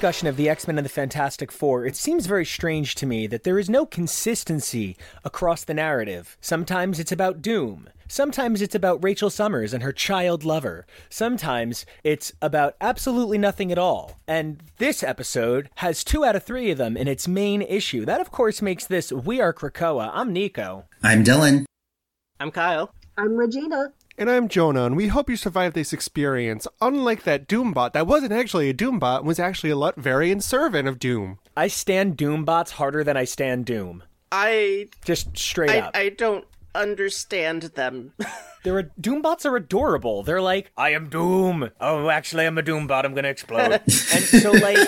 discussion of the X Men and the Fantastic Four, it seems very strange to me that there is no consistency across the narrative. Sometimes it's about Doom. Sometimes it's about Rachel Summers and her child lover. Sometimes it's about absolutely nothing at all. And this episode has two out of three of them in its main issue. That, of course, makes this We Are Krakoa. I'm Nico. I'm Dylan. I'm Kyle. I'm Regina. And I'm Jonah, and we hope you survived this experience. Unlike that Doombot, that wasn't actually a Doombot, was actually a Latverian servant of Doom. I stand Doombots harder than I stand Doom. I Just straight I, up. I don't understand them. They're Doombots are adorable. They're like, I am Doom. Oh, actually, I'm a Doombot. I'm gonna explode. and so, like,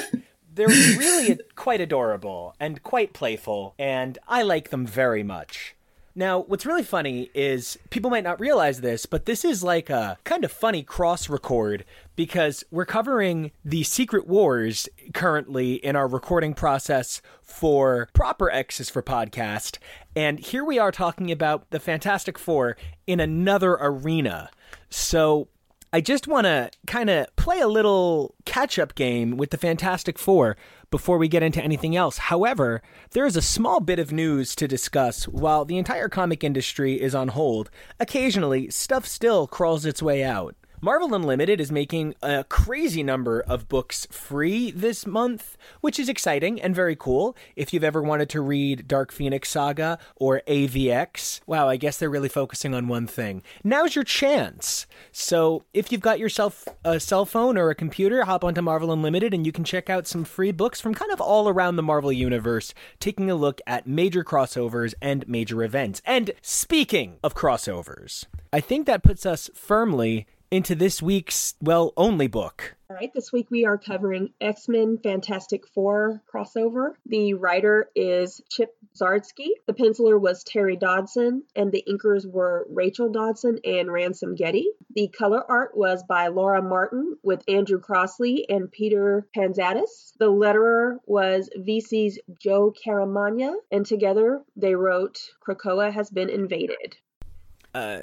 they're really quite adorable and quite playful, and I like them very much. Now, what's really funny is people might not realize this, but this is like a kind of funny cross record because we're covering the Secret Wars currently in our recording process for proper X's for podcast. And here we are talking about the Fantastic Four in another arena. So I just want to kind of play a little catch up game with the Fantastic Four before we get into anything else. However, there is a small bit of news to discuss. While the entire comic industry is on hold, occasionally stuff still crawls its way out. Marvel Unlimited is making a crazy number of books free this month, which is exciting and very cool. If you've ever wanted to read Dark Phoenix Saga or AVX, wow, I guess they're really focusing on one thing. Now's your chance. So if you've got yourself a cell phone or a computer, hop onto Marvel Unlimited and you can check out some free books from kind of all around the Marvel Universe, taking a look at major crossovers and major events. And speaking of crossovers, I think that puts us firmly into this week's, well, only book. All right, this week we are covering X Men Fantastic Four crossover. The writer is Chip Zdarsky. The penciler was Terry Dodson, and the inkers were Rachel Dodson and Ransom Getty. The color art was by Laura Martin with Andrew Crossley and Peter Pantazis. The letterer was VC's Joe Caramagna, and together they wrote Krakoa has been invaded. Uh,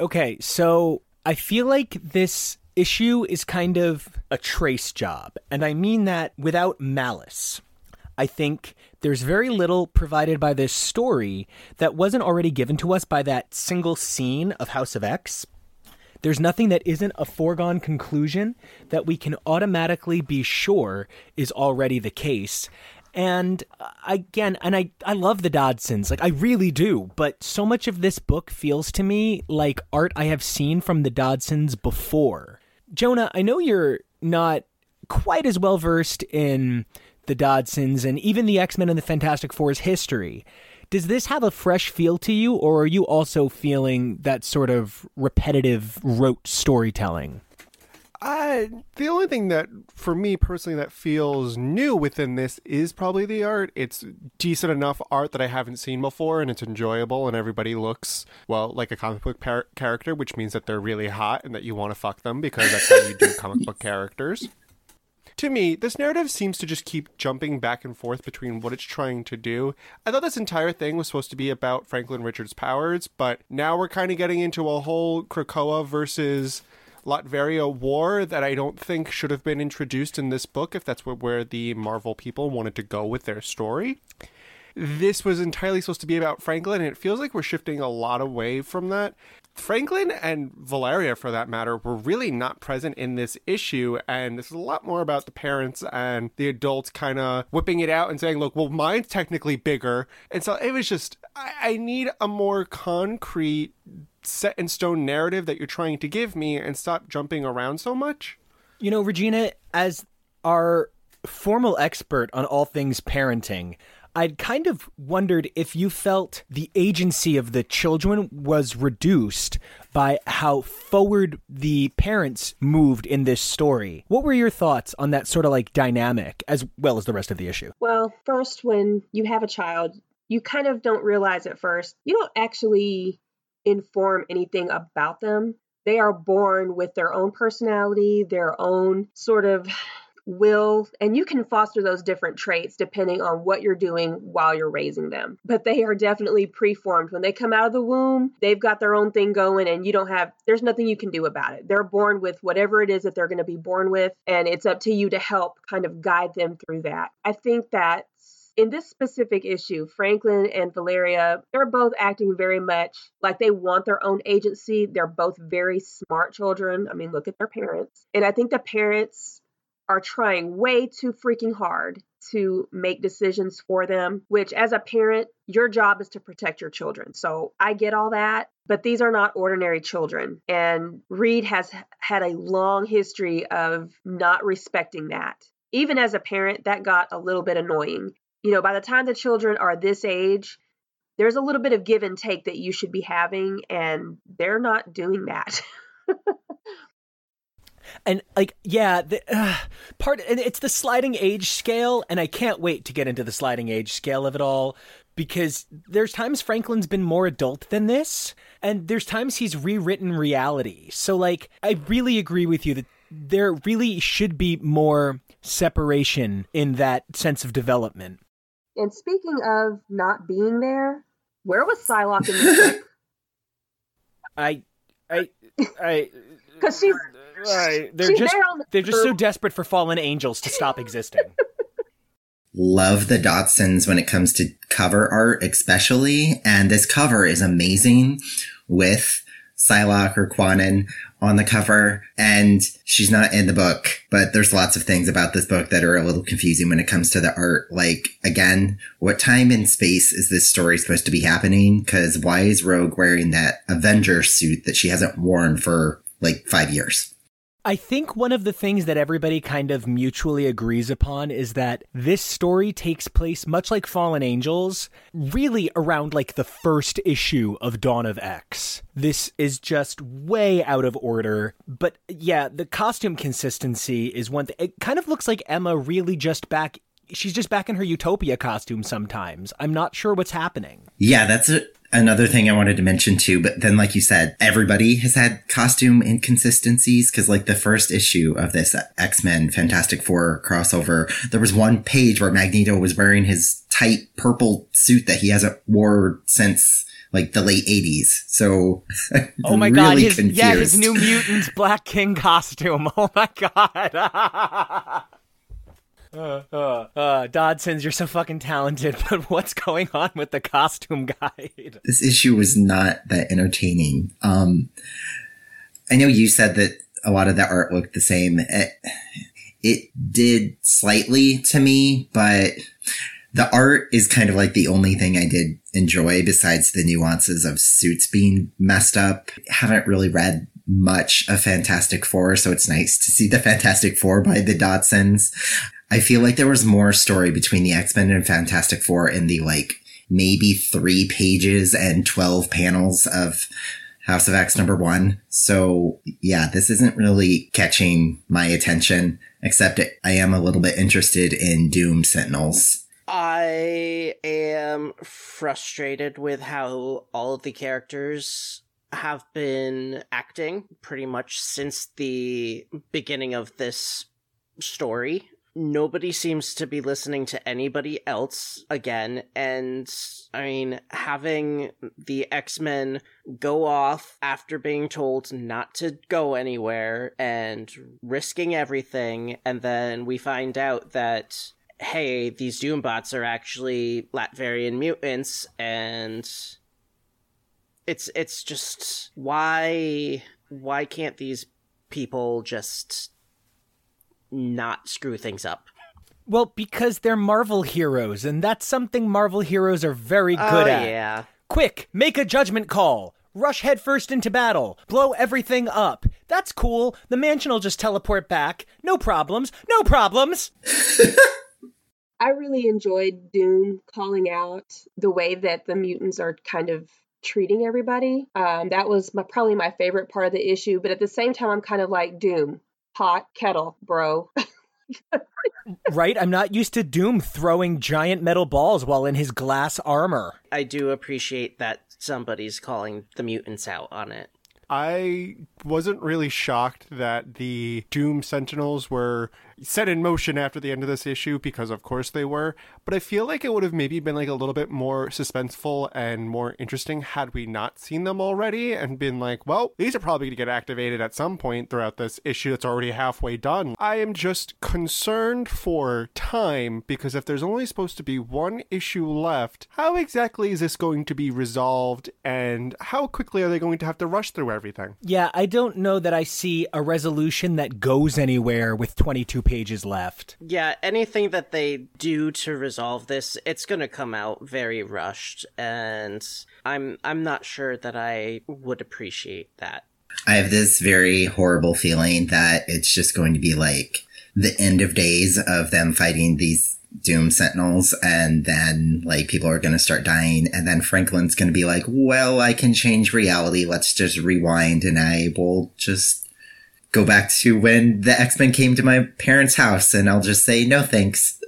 okay, so I feel like this issue is kind of a trace job, and I mean that without malice. I think there's very little provided by this story that wasn't already given to us by that single scene of House of X. There's nothing that isn't a foregone conclusion that we can automatically be sure is already the case. And uh, again, and I, I love the Dodsons, like I really do, but so much of this book feels to me like art I have seen from the Dodsons before. Jonah, I know you're not quite as well versed in the Dodsons and even the X Men and the Fantastic Four's history. Does this have a fresh feel to you, or are you also feeling that sort of repetitive rote storytelling? I, the only thing that, for me personally, that feels new within this is probably the art. It's decent enough art that I haven't seen before, and it's enjoyable, and everybody looks, well, like a comic book par- character, which means that they're really hot and that you want to fuck them because that's how you do comic book characters. To me, this narrative seems to just keep jumping back and forth between what it's trying to do. I thought this entire thing was supposed to be about Franklin Richards' powers, but now we're kind of getting into a whole Krakoa versus Latveria war that I don't think should have been introduced in this book if that's where, the Marvel people wanted to go with their story. This was entirely supposed to be about Franklin, and it feels like we're shifting a lot away from that. Franklin and Valeria, for that matter, were really not present in this issue, and this is a lot more about the parents and the adults kind of whipping it out and saying, "Look, well, mine's technically bigger," and so it was just, I, I need a more concrete, set in stone narrative that you're trying to give me, and stop jumping around so much. You know, Regina, as our formal expert on all things parenting, I'd kind of wondered if you felt the agency of the children was reduced by how forward the parents moved in this story. What were your thoughts on that sort of like dynamic as well as the rest of the issue? Well, first, when you have a child, you kind of don't realize at first, you don't actually inform anything about them. They are born with their own personality, their own sort of will, and you can foster those different traits depending on what you're doing while you're raising them. But they are definitely preformed. When they come out of the womb, they've got their own thing going, and you don't have, there's nothing you can do about it. They're born with whatever it is that they're going to be born with, and it's up to you to help kind of guide them through that. I think that in this specific issue, Franklin and Valeria, they're both acting very much like they want their own agency. They're both very smart children. I mean, look at their parents. And I think the parents are trying way too freaking hard to make decisions for them, which as a parent, your job is to protect your children. So I get all that, but these are not ordinary children. And Reed has had a long history of not respecting that. Even as a parent, that got a little bit annoying. You know, by the time the children are this age, there's a little bit of give and take that you should be having, and they're not doing that. and like yeah the uh, part and it's the sliding age scale and i can't wait to get into the sliding age scale of it all because there's times franklin's been more adult than this and there's times he's rewritten reality so like i really agree with you that there really should be more separation in that sense of development and speaking of not being there where was Psylocke in this book? I, I, I. Because she's uh, Right. They're She's just there on the they're just so desperate for fallen angels to stop existing. love the Dodsons when it comes to cover art, especially. And this cover is amazing with Psylocke or Kwannon on the cover. And she's not in the book, but there's lots of things about this book that are a little confusing when it comes to the art. Like, again, what time and space is this story supposed to be happening? Cause why is Rogue wearing that Avenger suit that she hasn't worn for like five years? I think one of the things that everybody kind of mutually agrees upon is that this story takes place much like Fallen Angels, really around like the first issue of Dawn of X. This is just way out of order, but yeah, the costume consistency is one thing. It kind of looks like Emma really just back she's just back in her utopia costume sometimes. I'm not sure what's happening. Yeah, that's a, another thing I wanted to mention too. But then, like you said, everybody has had costume inconsistencies because, like, the first issue of this X Men Fantastic Four crossover, there was one page where Magneto was wearing his tight purple suit that he hasn't wore since. Like the late '80s, so Oh my really god, his confused. yeah, his new mutant Black King costume. Oh my god. Uh, uh, uh, Dodsons, you're so fucking talented, but what's going on with the costume guide? this issue was not that entertaining. Um, I know you said that a lot of the art looked the same. It, it did slightly to me, but the art is kind of like the only thing I did enjoy besides the nuances of suits being messed up. Haven't really read much of Fantastic Four, so it's nice to see the Fantastic Four by the Dodsons. I feel like there was more story between the X-Men and Fantastic Four in the like maybe three pages and 12 panels of House of X number one. So yeah, this isn't really catching my attention, except I am a little bit interested in Doom Sentinels. I am frustrated with how all of the characters have been acting pretty much since the beginning of this story. Nobody seems to be listening to anybody else again. And I mean, having the X Men go off after being told not to go anywhere and risking everything, and then we find out that hey, these Doombots are actually Latverian mutants, and it's it's just why why can't these people just not screw things up? Well, because they're Marvel heroes, and that's something Marvel heroes are very good oh, at. yeah. Quick, make a judgment call. rush headfirst into battle, blow everything up. That's cool. The mansion will just teleport back. No problems. No problems. I really enjoyed Doom calling out the way that the mutants are kind of treating everybody. Um, that was my, probably my favorite part of the issue. But at the same time, I'm kind of like Doom, hot kettle, bro. right? I'm not used to Doom throwing giant metal balls while in his glass armor. I do appreciate that somebody's calling the mutants out on it. I wasn't really shocked that the Doom Sentinels were set in motion after the end of this issue because of course they were. But i feel like it would have maybe been like a little bit more suspenseful and more interesting had we not seen them already and been like well these are probably going to get activated at some point throughout this issue that's already halfway done. I am just concerned for time because if there's only supposed to be one issue left how exactly is this going to be resolved and how quickly are they going to have to rush through everything? Yeah i don't know that i see a resolution that goes anywhere with 22 pages left. Yeah, anything that they do to resolve this, it's going to come out very rushed and I'm I'm not sure that I would appreciate that. I have this very horrible feeling that it's just going to be like the end of days of them fighting these Doom Sentinels, and then like people are going to start dying, and then Franklin's going to be like, "Well, I can change reality. Let's just rewind, and I will just go back to when the X Men came to my parents' house, and I'll just say no thanks.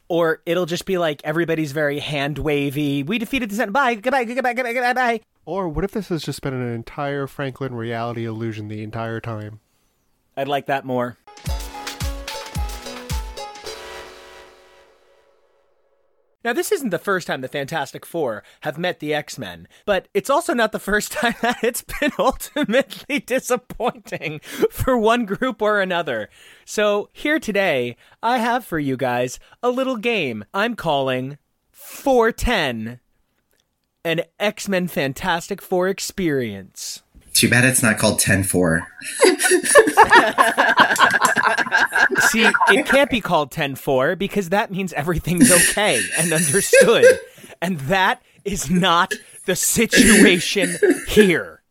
or it'll just be like everybody's very hand wavy. We defeated the Sentinel. Bye. Goodbye. Goodbye. Goodbye. Goodbye. Bye. Or what if this has just been an entire Franklin reality illusion the entire time? I'd like that more. Now, this isn't the first time the Fantastic Four have met the X Men, but it's also not the first time that it's been ultimately disappointing for one group or another. So, here today, I have for you guys a little game I'm calling 410 an X Men Fantastic Four experience. Too bad it's not called 10 4. See, it can't be called 10 4 because that means everything's okay and understood. And that is not the situation here.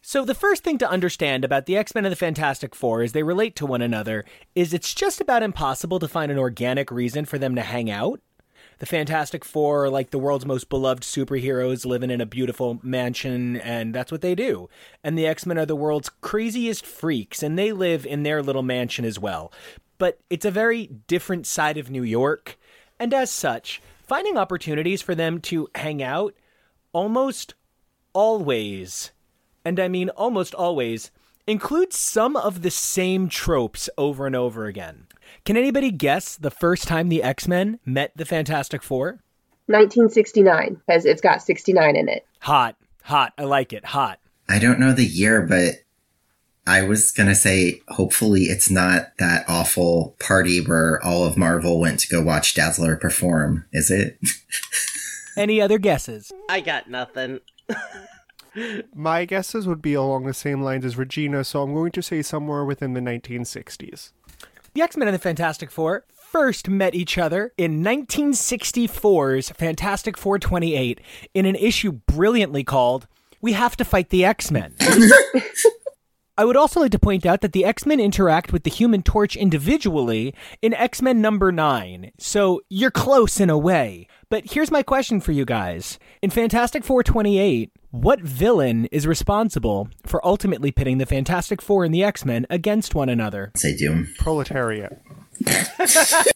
So, the first thing to understand about the X Men and the Fantastic Four as they relate to one another is it's just about impossible to find an organic reason for them to hang out the Fantastic Four like the world's most beloved superheroes living in a beautiful mansion, and that's what they do. And the X Men are the world's craziest freaks, and they live in their little mansion as well. But it's a very different side of New York, and as such, finding opportunities for them to hang out almost always, and I mean almost always, includes some of the same tropes over and over again. Can anybody guess the first time the X Men met the Fantastic Four? 1969, because it's got 69 in it. Hot, hot. I like it. Hot. I don't know the year, but I was going to say, hopefully, it's not that awful party where all of Marvel went to go watch Dazzler perform, is it? Any other guesses? I got nothing. My guesses would be along the same lines as Regina, so I'm going to say somewhere within the 1960s. The X Men and the Fantastic Four first met each other in 1964's Fantastic Four 28 in an issue brilliantly called We Have to Fight the X Men. I would also like to point out that the X Men interact with the Human Torch individually in X Men number 9, so you're close in a way. But here's my question for you guys. In Fantastic Four 28, what villain is responsible for ultimately pitting the Fantastic Four and the X Men against one another? Say Doom. Proletariat.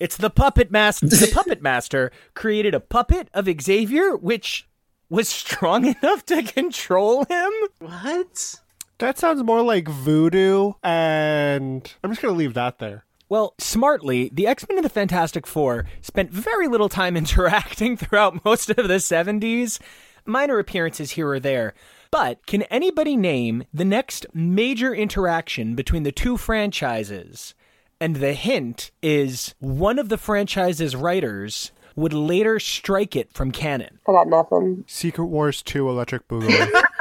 it's the puppet master. The puppet master created a puppet of Xavier, which was strong enough to control him. What? That sounds more like voodoo, and I'm just gonna leave that there. Well, smartly, the X Men and the Fantastic Four spent very little time interacting throughout most of the 70s minor appearances here or there. But can anybody name the next major interaction between the two franchises? And the hint is one of the franchise's writers would later strike it from canon. I got nothing. Secret Wars 2 Electric Boogaloo.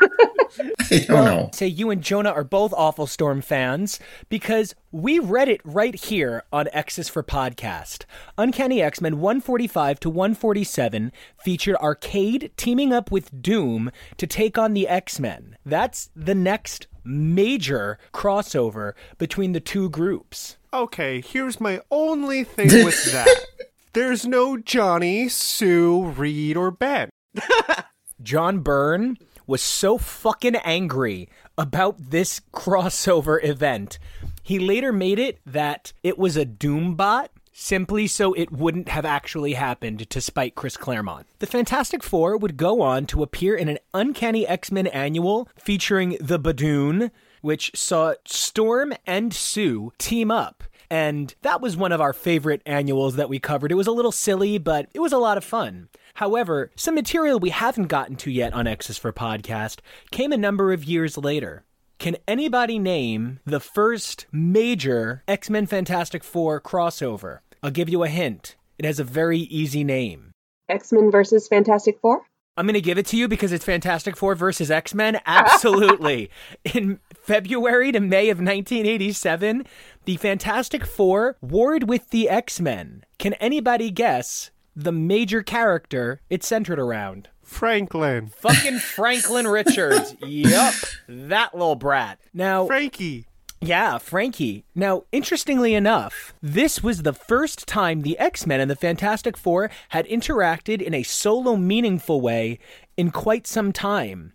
I don't know. Say you and Jonah are both Awful Storm fans because we read it right here on X's for Podcast. Uncanny X Men 145 to 147 featured Arcade teaming up with Doom to take on the X Men. That's the next major crossover between the two groups. Okay, here's my only thing with that. There's no Johnny, Sue, Reed, or Ben. John Byrne was so fucking angry about this crossover event. He later made it that it was a Doom bot simply so it wouldn't have actually happened to spite Chris Claremont. The Fantastic Four would go on to appear in an Uncanny X-Men annual featuring the Badoon, which saw Storm and Sue team up. And that was one of our favorite annuals that we covered. It was a little silly, but it was a lot of fun. However, some material we haven't gotten to yet on X's for Podcast came a number of years later. Can anybody name the first major X Men Fantastic Four crossover? I'll give you a hint. It has a very easy name. X Men versus Fantastic Four. I'm going to give it to you because it's Fantastic Four versus X Men. Absolutely. In February to May of 1987, the Fantastic Four warred with the X Men. Can anybody guess the major character it's centered around? Franklin. Fucking Franklin Richards. yup. That little brat. Now, Frankie. yeah, Frankie. Now, interestingly enough, this was the first time the X Men and the Fantastic Four had interacted in a solo, meaningful way in quite some time.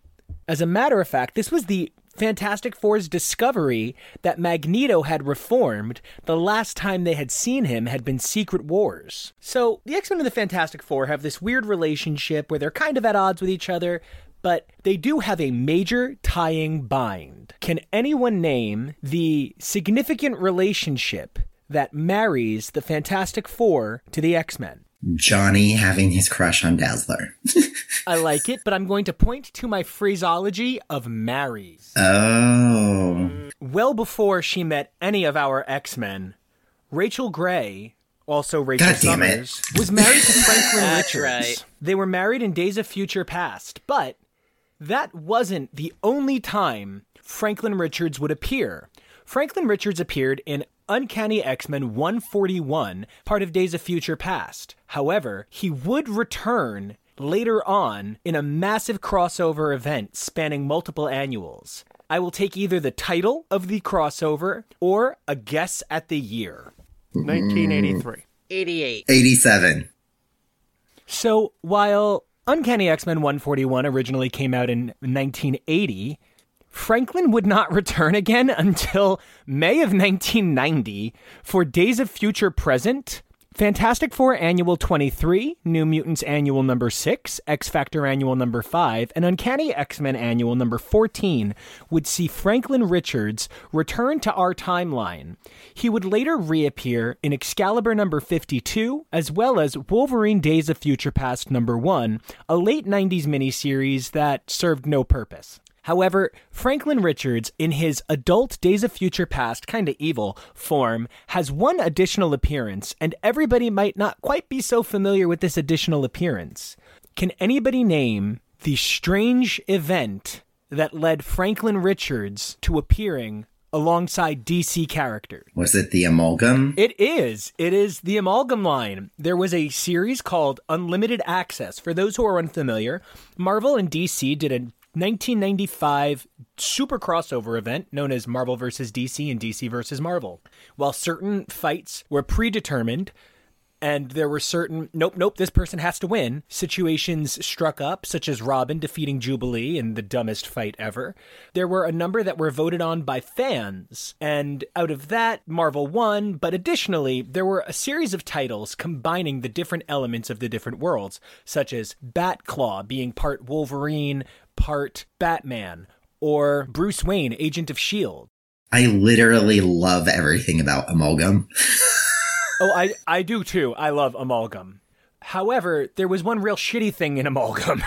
As a matter of fact, this was the Fantastic Four's discovery that Magneto had reformed. The last time they had seen him had been Secret Wars. So, the X Men and the Fantastic Four have this weird relationship where they're kind of at odds with each other, but they do have a major tying bind. Can anyone name the significant relationship that marries the Fantastic Four to the X Men? Johnny having his crush on Dazzler. I like it, but I'm going to point to my phraseology of marries. Oh. Well before she met any of our X Men, Rachel Gray, also Rachel God. Summers, was married to Franklin That's Richards. right. They were married in Days of Future Past, but that wasn't the only time Franklin Richards would appear. Franklin Richards appeared in Uncanny X Men 141, part of Days of Future Past. However, he would return later on in a massive crossover event spanning multiple annuals. I will take either the title of the crossover or a guess at the year. 1983. 88. 87. So while Uncanny X Men 141 originally came out in 1980, Franklin would not return again until May of 1990 for Days of Future Present, Fantastic Four Annual 23, New Mutants Annual number 6, X Factor Annual number 5, and Uncanny X Men Annual number 14 would see Franklin Richards return to our timeline. He would later reappear in Excalibur number 52, as well as Wolverine Days of Future Past number 1, a late 90s miniseries that served no purpose. However, Franklin Richards, in his adult Days of Future Past, kinda evil form, has one additional appearance, and everybody might not quite be so familiar with this additional appearance. Can anybody name the strange event that led Franklin Richards to appearing alongside DC characters? Was it the amalgam? It is. It is the amalgam line. There was a series called Unlimited Access. For those who are unfamiliar, Marvel and DC did a 1995 super crossover event known as Marvel vs. DC and DC vs. Marvel. While certain fights were predetermined, and there were certain nope nope this person has to win situations struck up such as robin defeating jubilee in the dumbest fight ever there were a number that were voted on by fans and out of that marvel won but additionally there were a series of titles combining the different elements of the different worlds such as batclaw being part wolverine part batman or bruce wayne agent of shield I literally love everything about amalgam. Oh, I I do too. I love amalgam. However, there was one real shitty thing in amalgam.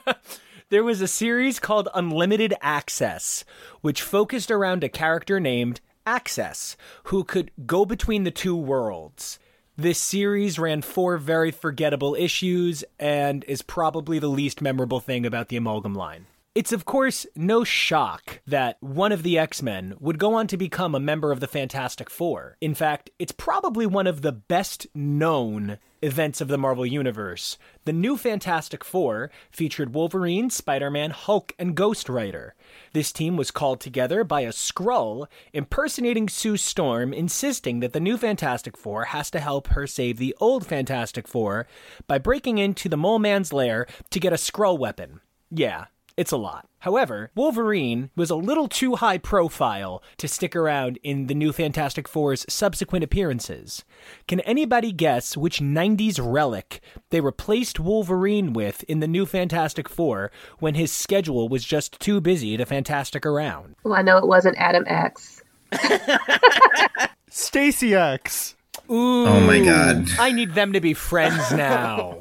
there was a series called Unlimited Access, which focused around a character named Access, who could go between the two worlds. This series ran four very forgettable issues and is probably the least memorable thing about the amalgam line. It's, of course, no shock that one of the X Men would go on to become a member of the Fantastic Four. In fact, it's probably one of the best known events of the Marvel Universe. The new Fantastic Four featured Wolverine, Spider Man, Hulk, and Ghost Rider. This team was called together by a Skrull impersonating Sue Storm, insisting that the new Fantastic Four has to help her save the old Fantastic Four by breaking into the Mole Man's lair to get a Skrull weapon. Yeah, it's a lot. However, Wolverine was a little too high profile to stick around in the new Fantastic Four's subsequent appearances. Can anybody guess which 90s relic they replaced Wolverine with in the new Fantastic Four when his schedule was just too busy to fantastic around? Well, I know it wasn't Adam X. Stacy X. Ooh. Oh my God. I need them to be friends now.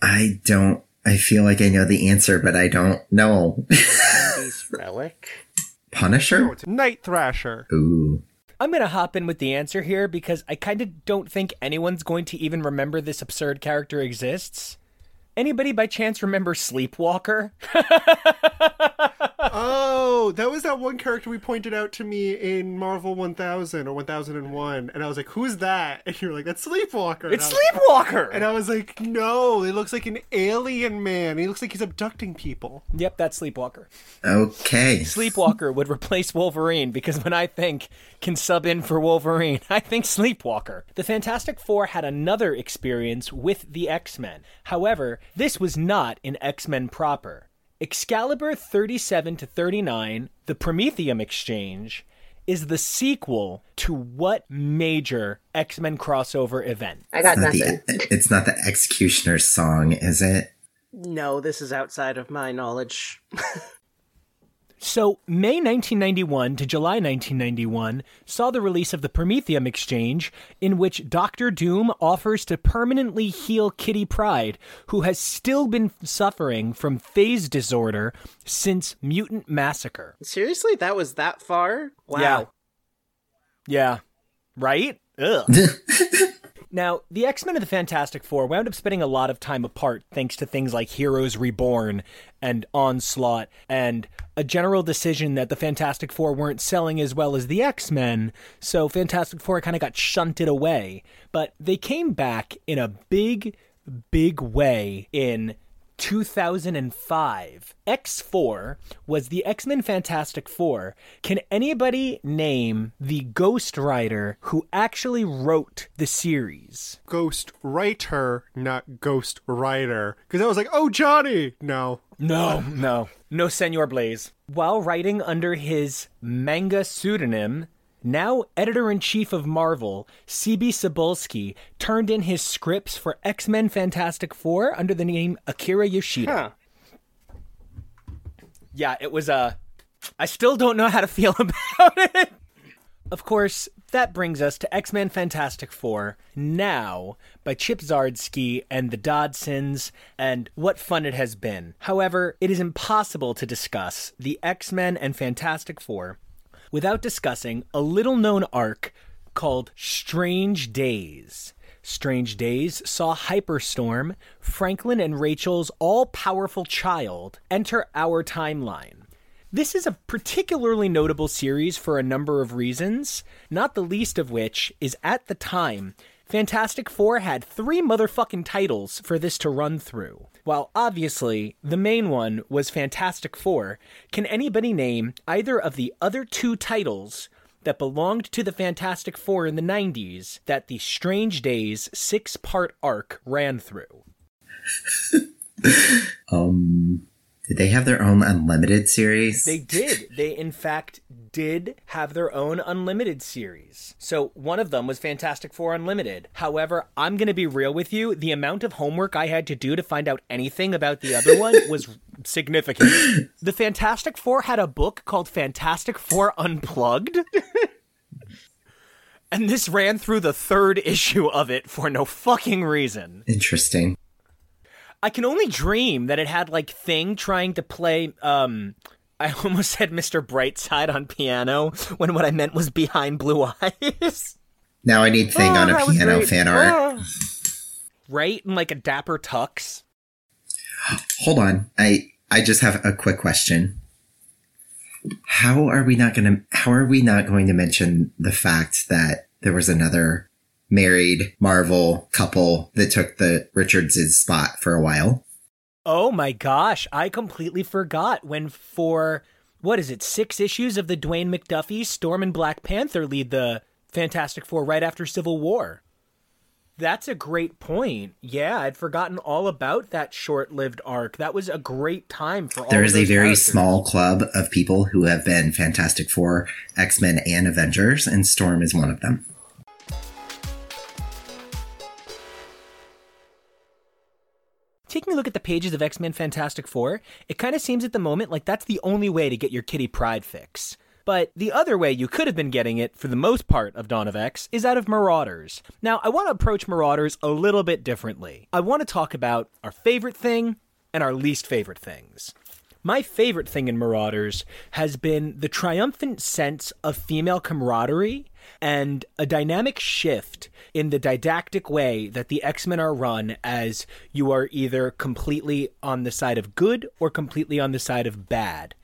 I don't. I feel like I know the answer, but I don't know. He's relic. Punisher? It's Night Thrasher. Ooh. I'm going to hop in with the answer here because I kind of don't think anyone's going to even remember this absurd character exists. Anybody by chance remember Sleepwalker? Oh, Oh, that was that one character we pointed out to me in Marvel 1000 or 1001. And I was like, who's that? And you were like, that's Sleepwalker. it's and I was- Sleepwalker! And I was like, no, it looks like an alien man. He looks like he's abducting people. Yep, that's Sleepwalker. Okay. Sleepwalker would replace Wolverine because when I think can sub in for Wolverine, I think Sleepwalker. The Fantastic Four had another experience with the X Men. However, this was not an X Men proper. Excalibur 37 to 39, the Promethium Exchange, is the sequel to what major X Men crossover event? I got Not nothing. the, it's not the Executioner's song, is it? No, this is outside of my knowledge. So, May 1991 to July 1991 saw the release of the Promethium Exchange, in which Doctor Doom offers to permanently heal Kitty Pryde, who has still been suffering from phase disorder since Mutant Massacre. Seriously, that was that far? Wow. Yeah. Yeah. Right? Ugh. Now, the X Men of the Fantastic Four wound up spending a lot of time apart thanks to things like Heroes Reborn and Onslaught, and a general decision that the Fantastic Four weren't selling as well as the X Men, so Fantastic Four kind of got shunted away. But they came back in a big, big way in 2005. X4 was the X Men Fantastic Four. Can anybody name the Ghost Rider who actually wrote the series? Ghost Writer, not Ghost Rider. Because I was like, oh, Johnny! No. No, no, no, Senor Blaze. While writing under his manga pseudonym, now editor in chief of Marvel, C.B. Cebulski turned in his scripts for X Men Fantastic Four under the name Akira Yoshida. Huh. Yeah, it was Uh, I still don't know how to feel about it. Of course, that brings us to X Men Fantastic Four now by Chip Zdarsky and the Dodsons, and what fun it has been. However, it is impossible to discuss the X Men and Fantastic Four without discussing a little known arc called Strange Days. Strange Days saw Hyperstorm, Franklin and Rachel's all powerful child, enter our timeline. This is a particularly notable series for a number of reasons, not the least of which is at the time, Fantastic Four had three motherfucking titles for this to run through. While obviously the main one was Fantastic Four, can anybody name either of the other two titles that belonged to the Fantastic Four in the 90s that the Strange Days six part arc ran through? Um, did they have their own unlimited series? They did. They, in fact, did have their own Unlimited series. So one of them was Fantastic Four Unlimited. However, I'm going to be real with you. The amount of homework I had to do to find out anything about the other one was significant. The Fantastic Four had a book called Fantastic Four Unplugged. And this ran through the third issue of it for no fucking reason. Interesting. I can only dream that it had like Thing trying to play um I almost said Mr. Brightside on piano when what I meant was behind blue eyes. Now I need Thing Oh, on a piano fan art. Oh. Right? And like a dapper tux. Hold on. I I just have a quick question. How are we not going to, how are we not going to mention the fact that there was another married Marvel couple that took the Richards' spot for a while? Oh my gosh, I completely forgot when for what is it, six issues of the Dwayne McDuffie, Storm and Black Panther lead the Fantastic Four right after Civil War. That's a great point. Yeah, I'd forgotten all about that short-lived arc. That was a great time for all. There is a very characters. small club of people who have been Fantastic Four, X Men, and Avengers, and Storm is one of them. Taking a look at the pages of X Men Fantastic Four, it kind of seems at the moment like that's the only way to get your Kitty Pryde fix. But the other way you could have been getting it for the most part of Dawn of X is out of Marauders. Now, I want to approach Marauders a little bit differently. I want to talk about our favorite thing and our least favorite things. My favorite thing in Marauders has been the triumphant sense of female camaraderie and a dynamic shift in the didactic way that the X Men are run as you are either completely on the side of good or completely on the side of bad.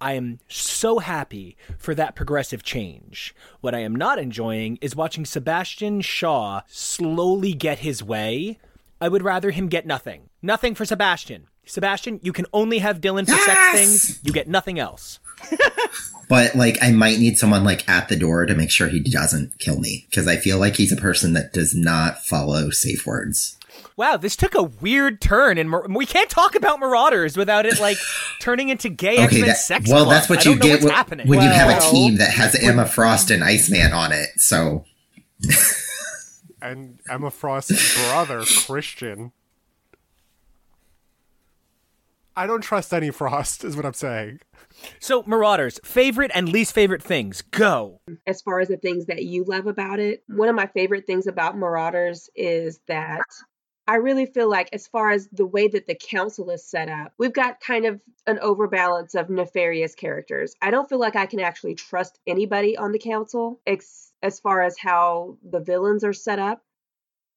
I am so happy for that progressive change. What I am not enjoying is watching Sebastian Shaw slowly get his way. I would rather him get nothing. Nothing for Sebastian. Sebastian, you can only have Dylan for sex things. You get nothing else. But like, I might need someone like at the door to make sure he doesn't kill me because I feel like he's a person that does not follow safe words. Wow, this took a weird turn, and Mar- we can't talk about Marauders without it like turning into gay X Men that- sex. well, club. that's what you get what's when, happening. when you have a team that has Emma Frost and Iceman on it. So And Emma Frost's brother, Christian. I don't trust any Frost, is what I'm saying. So, Marauders, favorite and least favorite things. Go. as far as the things that you love about it. One of my favorite things about Marauders is that I really feel like, as far as the way that the council is set up, we've got kind of an overbalance of nefarious characters. I don't feel like I can actually trust anybody on the council ex- as far as how the villains are set up.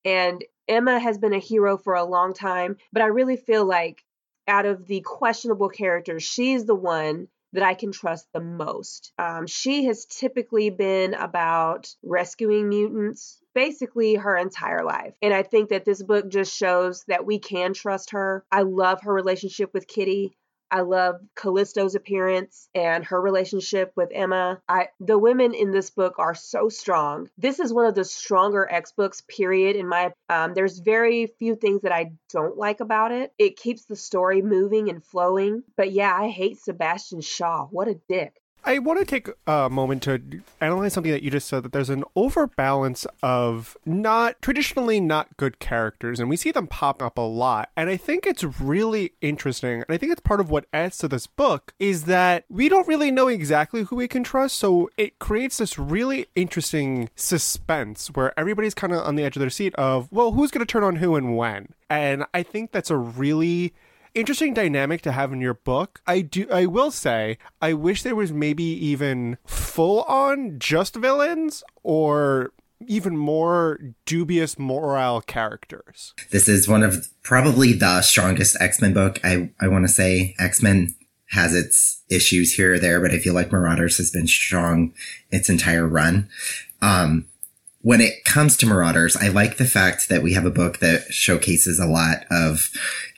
And Emma has been a hero for a long time, but I really feel like out of the questionable characters, she's the one that I can trust the most. Um, she has typically been about rescuing mutants basically her entire life. And I think that this book just shows that we can trust her. I love her relationship with Kitty. I love Callisto's appearance and her relationship with Emma. I the women in this book are so strong. This is one of the stronger X books. Period. In my um, there's very few things that I don't like about it. It keeps the story moving and flowing. But yeah, I hate Sebastian Shaw. What a dick. I want to take a moment to analyze something that you just said that there's an overbalance of not traditionally not good characters, and we see them pop up a lot. And I think it's really interesting, and I think it's part of what adds to this book is that we don't really know exactly who we can trust, so it creates this really interesting suspense where everybody's kind of on the edge of their seat of, well, who's going to turn on who and when? And I think that's a really interesting dynamic to have in your book. I do I will say I wish there was maybe even full on just villains or even more dubious moral characters. this is one of probably the strongest X Men book. I I want to say X Men has its issues here or there, but I feel like Marauders has been strong its entire run. Um, when it comes to Marauders, I like the fact that we have a book that showcases a lot of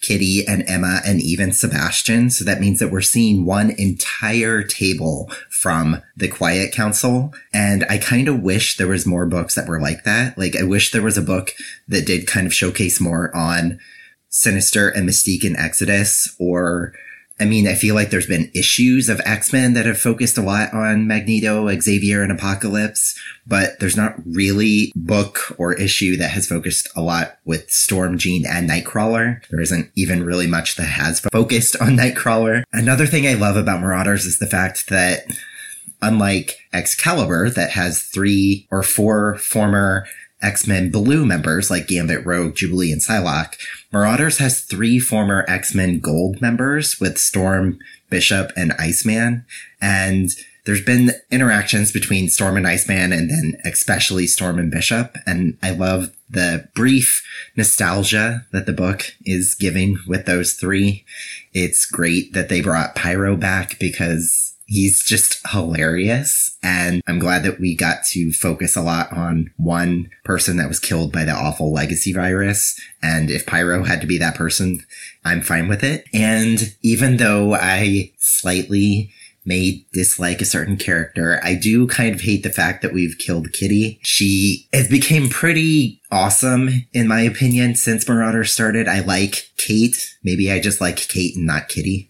Kitty and Emma and even Sebastian. So that means that we're seeing one entire table from the Quiet Council. And I kind of wish there was more books that were like that. Like I wish there was a book that did kind of showcase more on Sinister and Mystique in Exodus or I mean, I feel like there's been issues of X-Men that have focused a lot on Magneto, Xavier, and Apocalypse, but there's not really book or issue that has focused a lot with Storm, Jean, and Nightcrawler. There isn't even really much that has focused on Nightcrawler. Another thing I love about Marauders is the fact that unlike Excalibur that has three or four former X-Men Blue members like Gambit, Rogue, Jubilee, and Psylocke, Marauders has three former X-Men Gold members with Storm, Bishop, and Iceman. And there's been interactions between Storm and Iceman and then especially Storm and Bishop. And I love the brief nostalgia that the book is giving with those three. It's great that they brought Pyro back because he's just hilarious. And I'm glad that we got to focus a lot on one person that was killed by the awful legacy virus. And if Pyro had to be that person, I'm fine with it. And even though I slightly may dislike a certain character. I do kind of hate the fact that we've killed Kitty. She has became pretty awesome, in my opinion, since Marauder started. I like Kate. Maybe I just like Kate and not Kitty.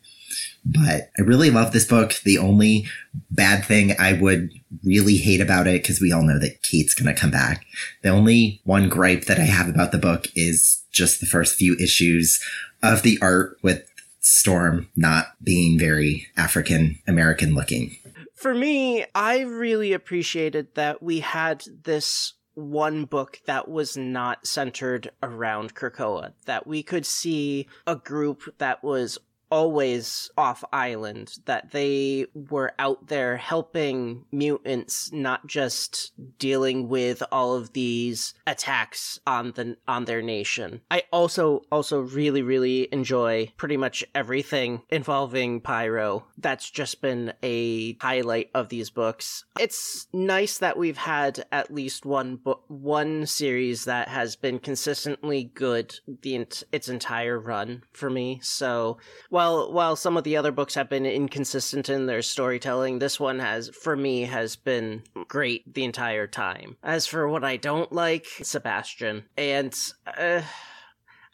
But I really love this book. The only bad thing I would really hate about it, because we all know that Kate's going to come back. The only one gripe that I have about the book is just the first few issues of the art with Storm not being very African American looking. For me, I really appreciated that we had this one book that was not centered around Krakoa, that we could see a group that was always off island, that they were out there helping mutants, not just dealing with all of these attacks on the on their nation. I also also really really enjoy pretty much everything involving Pyro. That's just been a highlight of these books. It's nice that we've had at least one book one series that has been consistently good the its entire run for me. So while while some of the other books have been inconsistent in their storytelling, this one has for me has been great the entire time. As for what I don't like, Sebastian and uh,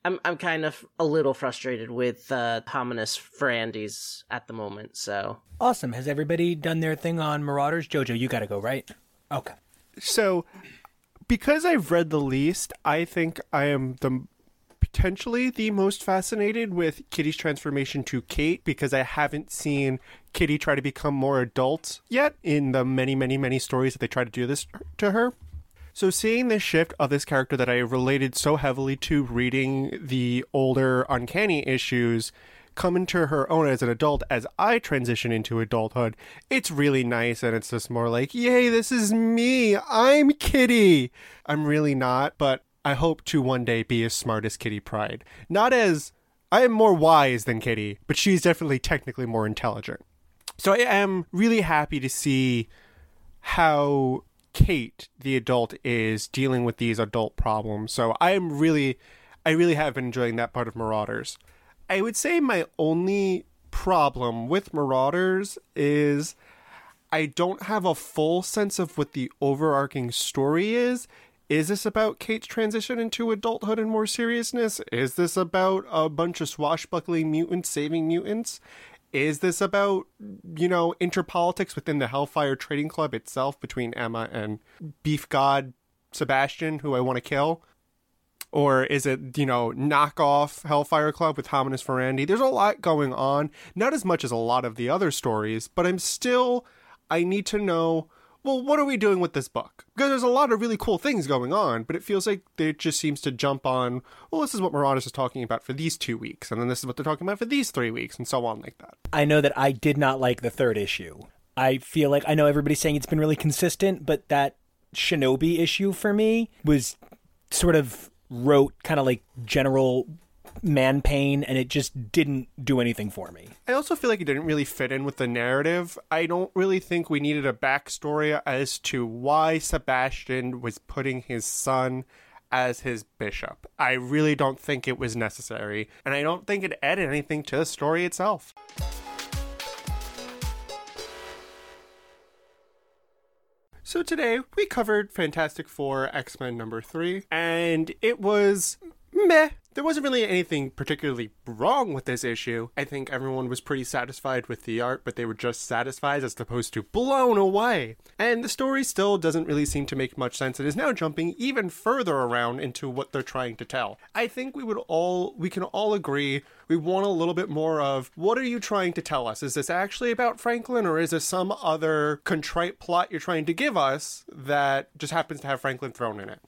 I'm I'm kind of a little frustrated with uh, Homines Verendis at the moment. So awesome! Has everybody done their thing on Marauders? Jojo, you got to go right. Okay. So, because I've read the least, I think I am the potentially the most fascinated with Kitty's transformation to Kate because I haven't seen Kitty try to become more adult yet in the many, many, many stories that they try to do this to her. So seeing this shift of this character that I related so heavily to reading the older Uncanny issues come into her own as an adult as I transition into adulthood, it's really nice and it's just more like, yay, this is me. I'm Kitty. I'm really not, but I hope to one day be as smart as Kitty Pryde. Not as I am more wise than Kitty, but she's definitely technically more intelligent. So I am really happy to see how Kate, the adult, is dealing with these adult problems. So I am really, I really have been enjoying that part of Marauders. I would say my only problem with Marauders is I don't have a full sense of what the overarching story is. Is this about Kate's transition into adulthood and more seriousness? Is this about a bunch of swashbuckling mutants saving mutants? Is this about, you know, interpolitics within the Hellfire Trading Club itself between Emma and Beef God Sebastian, who I want to kill? Or is it, you know, knockoff Hellfire Club with Homines Verendi? There's a lot going on. Not as much as a lot of the other stories, but I'm still, I need to know well, what are we doing with this book? Because there's a lot of really cool things going on, but it feels like it just seems to jump on, well, this is what Marauders is talking about for these two weeks, and then this is what they're talking about for these three weeks, and so on like that. I know that I did not like the third issue. I feel like I know everybody's saying it's been really consistent, but that Shinobi issue for me was sort of wrote kind of like general man pain and it just didn't do anything for me. I also feel like it didn't really fit in with the narrative. I don't really think we needed a backstory as to why Sebastian was putting his son as his bishop. I really don't think it was necessary, and I don't think it added anything to the story itself. So today we covered Fantastic Four X Men number three, and it was meh there wasn't really anything particularly wrong with this issue. I think everyone was pretty satisfied with the art, but they were just satisfied as opposed to blown away. And the story still doesn't really seem to make much sense It is now jumping even further around into what they're trying to tell. I think we would all we can all agree we want a little bit more of what are you trying to tell us? Is this actually about Franklin or is this some other contrite plot you're trying to give us that just happens to have Franklin thrown in it?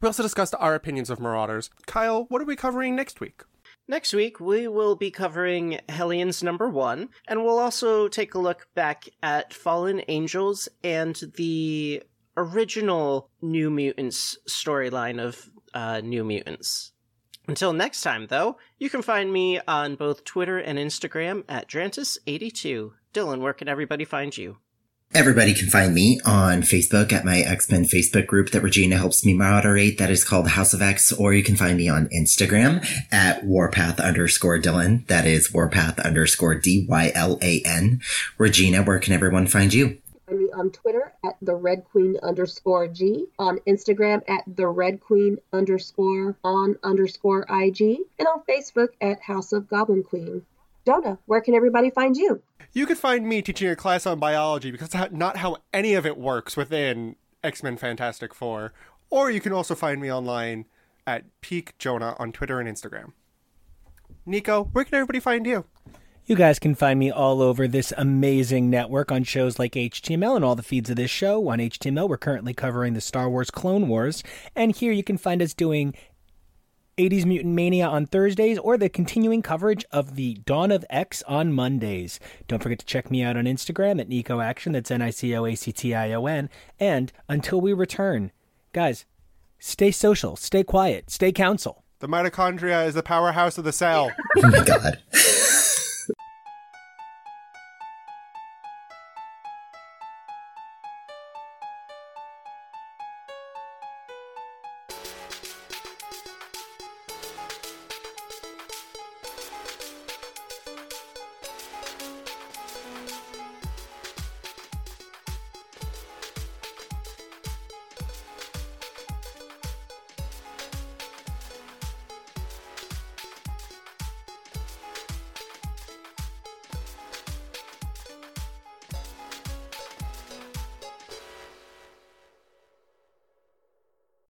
We also discussed our opinions of Marauders. Kyle, what are we covering next week? Next week, we will be covering Hellions number one, and we'll also take a look back at Fallen Angels and the original New Mutants storyline of uh, New Mutants. Until next time, though, you can find me on both Twitter and Instagram at Drantis82. Dylan, where can everybody find you? Everybody can find me on Facebook at my X-Men Facebook group that Regina helps me moderate. That is called House of X, or you can find me on Instagram at Warpath underscore Dylan. That is Warpath underscore D-Y-L-A-N. Regina, where can everyone find you? Find me on Twitter at the Red Queen underscore G, on Instagram at the Red Queen underscore on underscore IG, and on Facebook at House of Goblin Queen. Jonah, where can everybody find you? You could find me teaching a class on biology because that's not how any of it works within X Men Fantastic Four. Or you can also find me online at Peak Jonah on Twitter and Instagram. Nico, where can everybody find you? You guys can find me all over this amazing network on shows like HTML and all the feeds of this show. On HTML, we're currently covering the Star Wars Clone Wars, and here you can find us doing 80s Mutant Mania on Thursdays or the continuing coverage of the Dawn of X on Mondays. Don't forget to check me out on Instagram at Nico Action, that's N I C O A C T I O N. And until we return, guys, stay social, stay quiet, stay counsel. The mitochondria is the powerhouse of the cell. Oh my god.